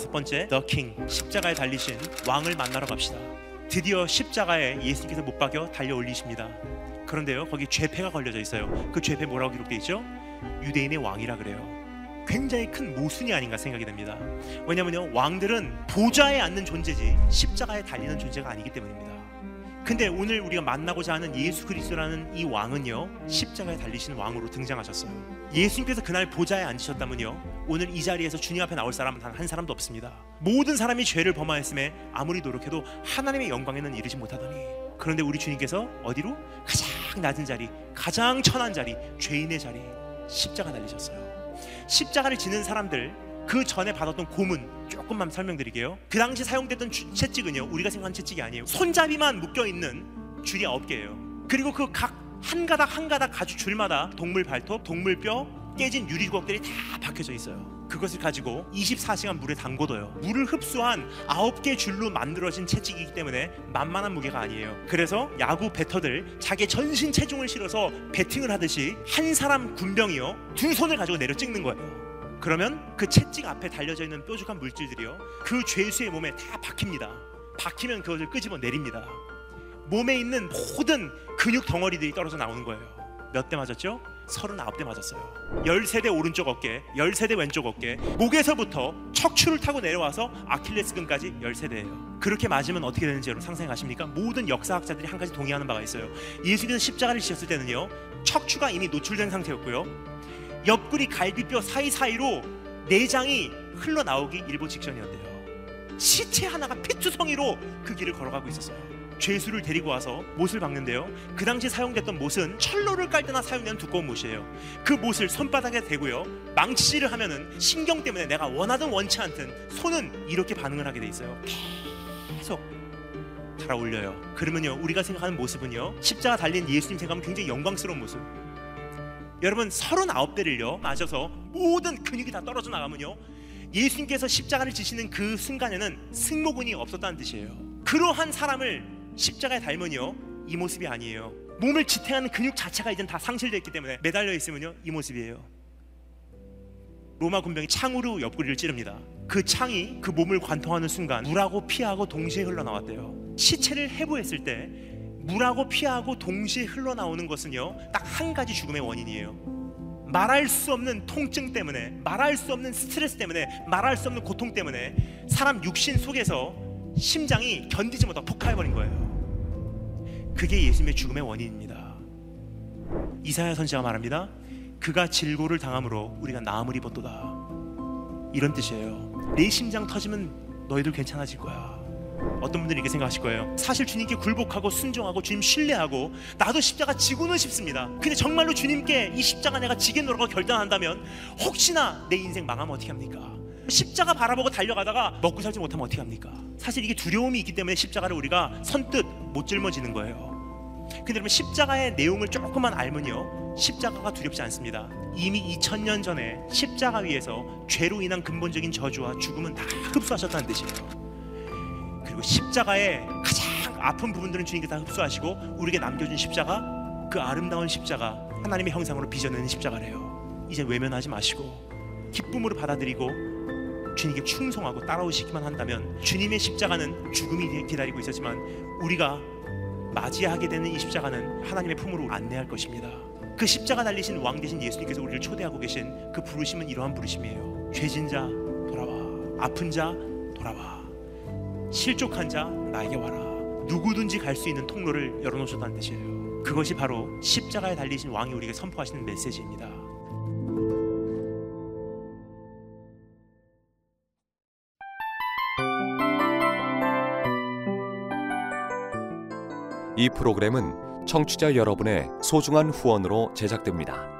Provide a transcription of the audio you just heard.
다섯 번째 King 십자가에 달리신 왕을 만나러 갑시다. 드디어 십자가에 예수님께서 못 박여 달려 올리십니다. 그런데요 거기 죄패가 걸려져 있어요. 그 죄패 뭐라고 기록되어 있죠? 유대인의 왕이라 그래요. 굉장히 큰 모순이 아닌가 생각이 됩니다. 왜냐면요 왕들은 보좌에 앉는 존재지 십자가에 달리는 존재가 아니기 때문입니다. 근데 오늘 우리가 만나고자 하는 예수 그리스도라는 이 왕은요 십자가에 달리신 왕으로 등장하셨어요. 예수님께서 그날 보좌에 앉으셨다면요 오늘 이 자리에서 주님 앞에 나올 사람은 단 한 사람도 없습니다. 모든 사람이 죄를 범하였음에 아무리 노력해도 하나님의 영광에는 이르지 못하더니 그런데 우리 주님께서 어디로 가장 낮은 자리, 가장 천한 자리, 죄인의 자리 십자가 달리셨어요. 십자가를 지는 사람들 그 전에 받았던 고문 조금만 설명드릴게요. 그 당시 사용됐던 주- 채찍은요 우리가 생각하는 채찍이 아니에요. 손잡이만 묶여 있는 줄이 아홉 개예요. 그리고 그 각 한 가닥 한 가닥 가죽 줄마다 동물 발톱, 동물 뼈, 깨진 유리 주걱들이 다 박혀져 있어요. 그것을 가지고 24시간 물에 담궈둬요. 물을 흡수한 아홉 개 줄로 만들어진 채찍이기 때문에 만만한 무게가 아니에요. 그래서 야구 배터들 자기 전신 체중을 실어서 배팅을 하듯이 한 사람 군병이요 두 손을 가지고 내려 찍는 거예요. 그러면 그 채찍 앞에 달려져 있는 뾰족한 물질들이요 그 죄수의 몸에 다 박힙니다. 박히면 그것을 끄집어 내립니다. 몸에 있는 모든 근육 덩어리들이 떨어져 나오는 거예요. 몇 대 맞았죠? 39대 맞았어요. 13대 오른쪽 어깨, 13대 왼쪽 어깨, 목에서부터 척추를 타고 내려와서 아킬레스건까지 13대예요. 그렇게 맞으면 어떻게 되는지 여러분 상상해 가십니까? 모든 역사학자들이 한 가지 동의하는 바가 있어요. 예수님께서 십자가를 지셨을 때는요. 척추가 이미 노출된 상태였고요. 옆구리 갈비뼈 사이사이로 내장이 흘러나오기 일보 직전이었대요. 시체 하나가 피투성이로 그 길을 걸어가고 있었어요. 죄수를 데리고 와서 못을 박는데요. 그 당시 사용됐던 못은 철로를 깔 때나 사용되는 두꺼운 못이에요. 그 못을 손바닥에 대고요. 망치질을 하면은 신경 때문에 내가 원하든 원치 않든 손은 이렇게 반응을 하게 돼 있어요. 계속 달아올려요. 그러면요, 우리가 생각하는 모습은요, 십자가 달린 예수님 생각하면 굉장히 영광스러운 모습. 여러분 39대를요 맞아서 모든 근육이 다 떨어져 나가면요 예수님께서 십자가를 지시는 그 순간에는 승모근이 없었다는 뜻이에요. 그러한 사람을 십자가에 달면요 이 모습이 아니에요. 몸을 지탱하는 근육 자체가 이젠 다 상실됐기 때문에 매달려 있으면요 이 모습이에요. 로마 군병이 창으로 옆구리를 찌릅니다. 그 창이 그 몸을 관통하는 순간 물하고 피하고 동시에 흘러나왔대요. 시체를 해부했을 때 물하고 피하고 동시에 흘러나오는 것은요 딱 한 가지 죽음의 원인이에요. 말할 수 없는 통증 때문에 말할 수 없는 스트레스 때문에 말할 수 없는 고통 때문에 사람 육신 속에서 심장이 견디지 못하고 폭파해버린 거예요. 그게 예수님의 죽음의 원인입니다. 이사야 선지자가 말합니다. 그가 질고를 당함으로 우리가 나음을 입었도다. 이런 뜻이에요. 내 심장 터지면 너희들 괜찮아질 거야 어떤 분들이 이렇게 생각하실 거예요. 사실 주님께 굴복하고 순종하고 주님 신뢰하고 나도 십자가 지고는 싶습니다. 근데 정말로 주님께 이 십자가 내가 지겠노라고 결단한다면 혹시나 내 인생 망하면 어떻게 합니까? 십자가 바라보고 달려가다가 먹고 살지 못하면 어떻게 합니까? 사실 이게 두려움이 있기 때문에 십자가를 우리가 선뜻 못 짊어지는 거예요. 근데 여러분 십자가의 내용을 조금만 알면요. 십자가가 두렵지 않습니다. 이미 2000년 전에 십자가 위에서 죄로 인한 근본적인 저주와 죽음은 다 흡수하셨다는 뜻이에요. 그리고 십자가의 가장 아픈 부분들은 주님께서 다 흡수하시고 우리에게 남겨준 십자가 그 아름다운 십자가 하나님의 형상으로 빚어내는 십자가래요. 이제 외면하지 마시고 기쁨으로 받아들이고 주님께 충성하고 따라오시기만 한다면 주님의 십자가는 죽음이 기다리고 있었지만 우리가 맞이하게 되는 이 십자가는 하나님의 품으로 안내할 것입니다. 그 십자가 달리신 왕 대신 예수님께서 우리를 초대하고 계신 그 부르심은 이러한 부르심이에요. 죄진 자 돌아와. 아픈 자 돌아와 실족한 자 나에게 와라. 누구든지 갈 수 있는 통로를 열어놓으셨다는 뜻이에요. 그것이 바로 십자가에 달리신 왕이 우리에게 선포하시는 메시지입니다. 이 프로그램은 청취자 여러분의 소중한 후원으로 제작됩니다.